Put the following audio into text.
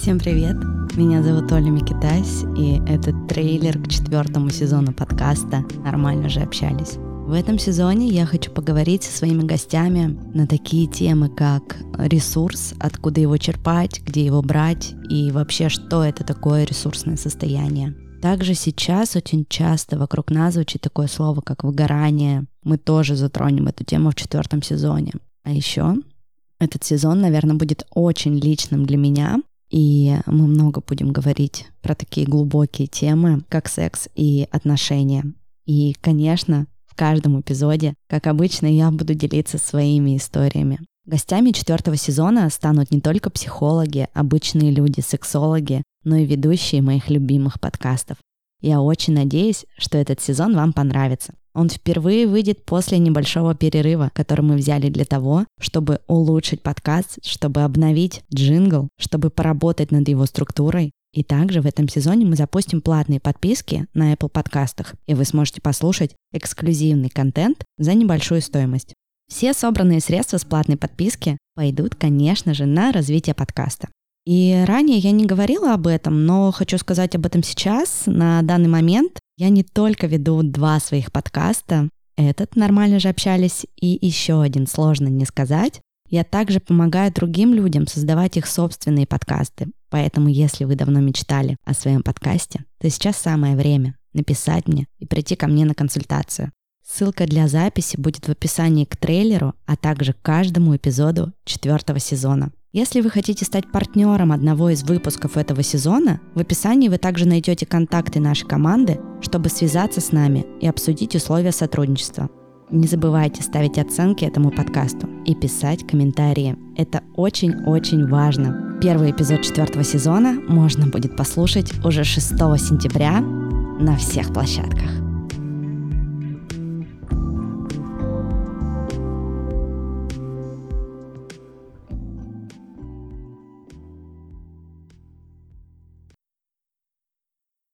Всем привет! Меня зовут Оля Микитась, и это трейлер к четвертому сезону подкаста «Нормально же общались». В этом сезоне я хочу поговорить со своими гостями на такие темы, как ресурс, откуда его черпать, где его брать и вообще, что это такое ресурсное состояние. Также сейчас очень часто вокруг нас звучит такое слово, как выгорание. Мы тоже затронем эту тему в четвертом сезоне. А еще этот сезон, наверное, будет очень личным для меня, и мы много будем говорить про такие глубокие темы, как секс и отношения. И, конечно, в каждом эпизоде, как обычно, я буду делиться своими историями. Гостями четвертого сезона станут не только психологи, обычные люди, сексологи, но и ведущие моих любимых подкастов. Я очень надеюсь, что этот сезон вам понравится. Он впервые выйдет после небольшого перерыва, который мы взяли для того, чтобы улучшить подкаст, чтобы обновить джингл, чтобы поработать над его структурой. И также в этом сезоне мы запустим платные подписки на Apple подкастах, и вы сможете послушать эксклюзивный контент за небольшую стоимость. Все собранные средства с платной подписки пойдут, конечно же, на развитие подкаста. И ранее я не говорила об этом, но хочу сказать об этом сейчас. На данный момент я не только веду два своих подкаста, этот «Нормально же общались» и еще один «Сложно не сказать». Я также помогаю другим людям создавать их собственные подкасты. Поэтому, если вы давно мечтали о своем подкасте, то сейчас самое время написать мне и прийти ко мне на консультацию. Ссылка для записи будет в описании к трейлеру, а также к каждому эпизоду четвертого сезона. Если вы хотите стать партнером одного из выпусков этого сезона, в описании вы также найдете контакты нашей команды, чтобы связаться с нами и обсудить условия сотрудничества. Не забывайте ставить оценки этому подкасту и писать комментарии. Это очень-очень важно. Первый эпизод четвертого сезона можно будет послушать уже 6 сентября на всех площадках.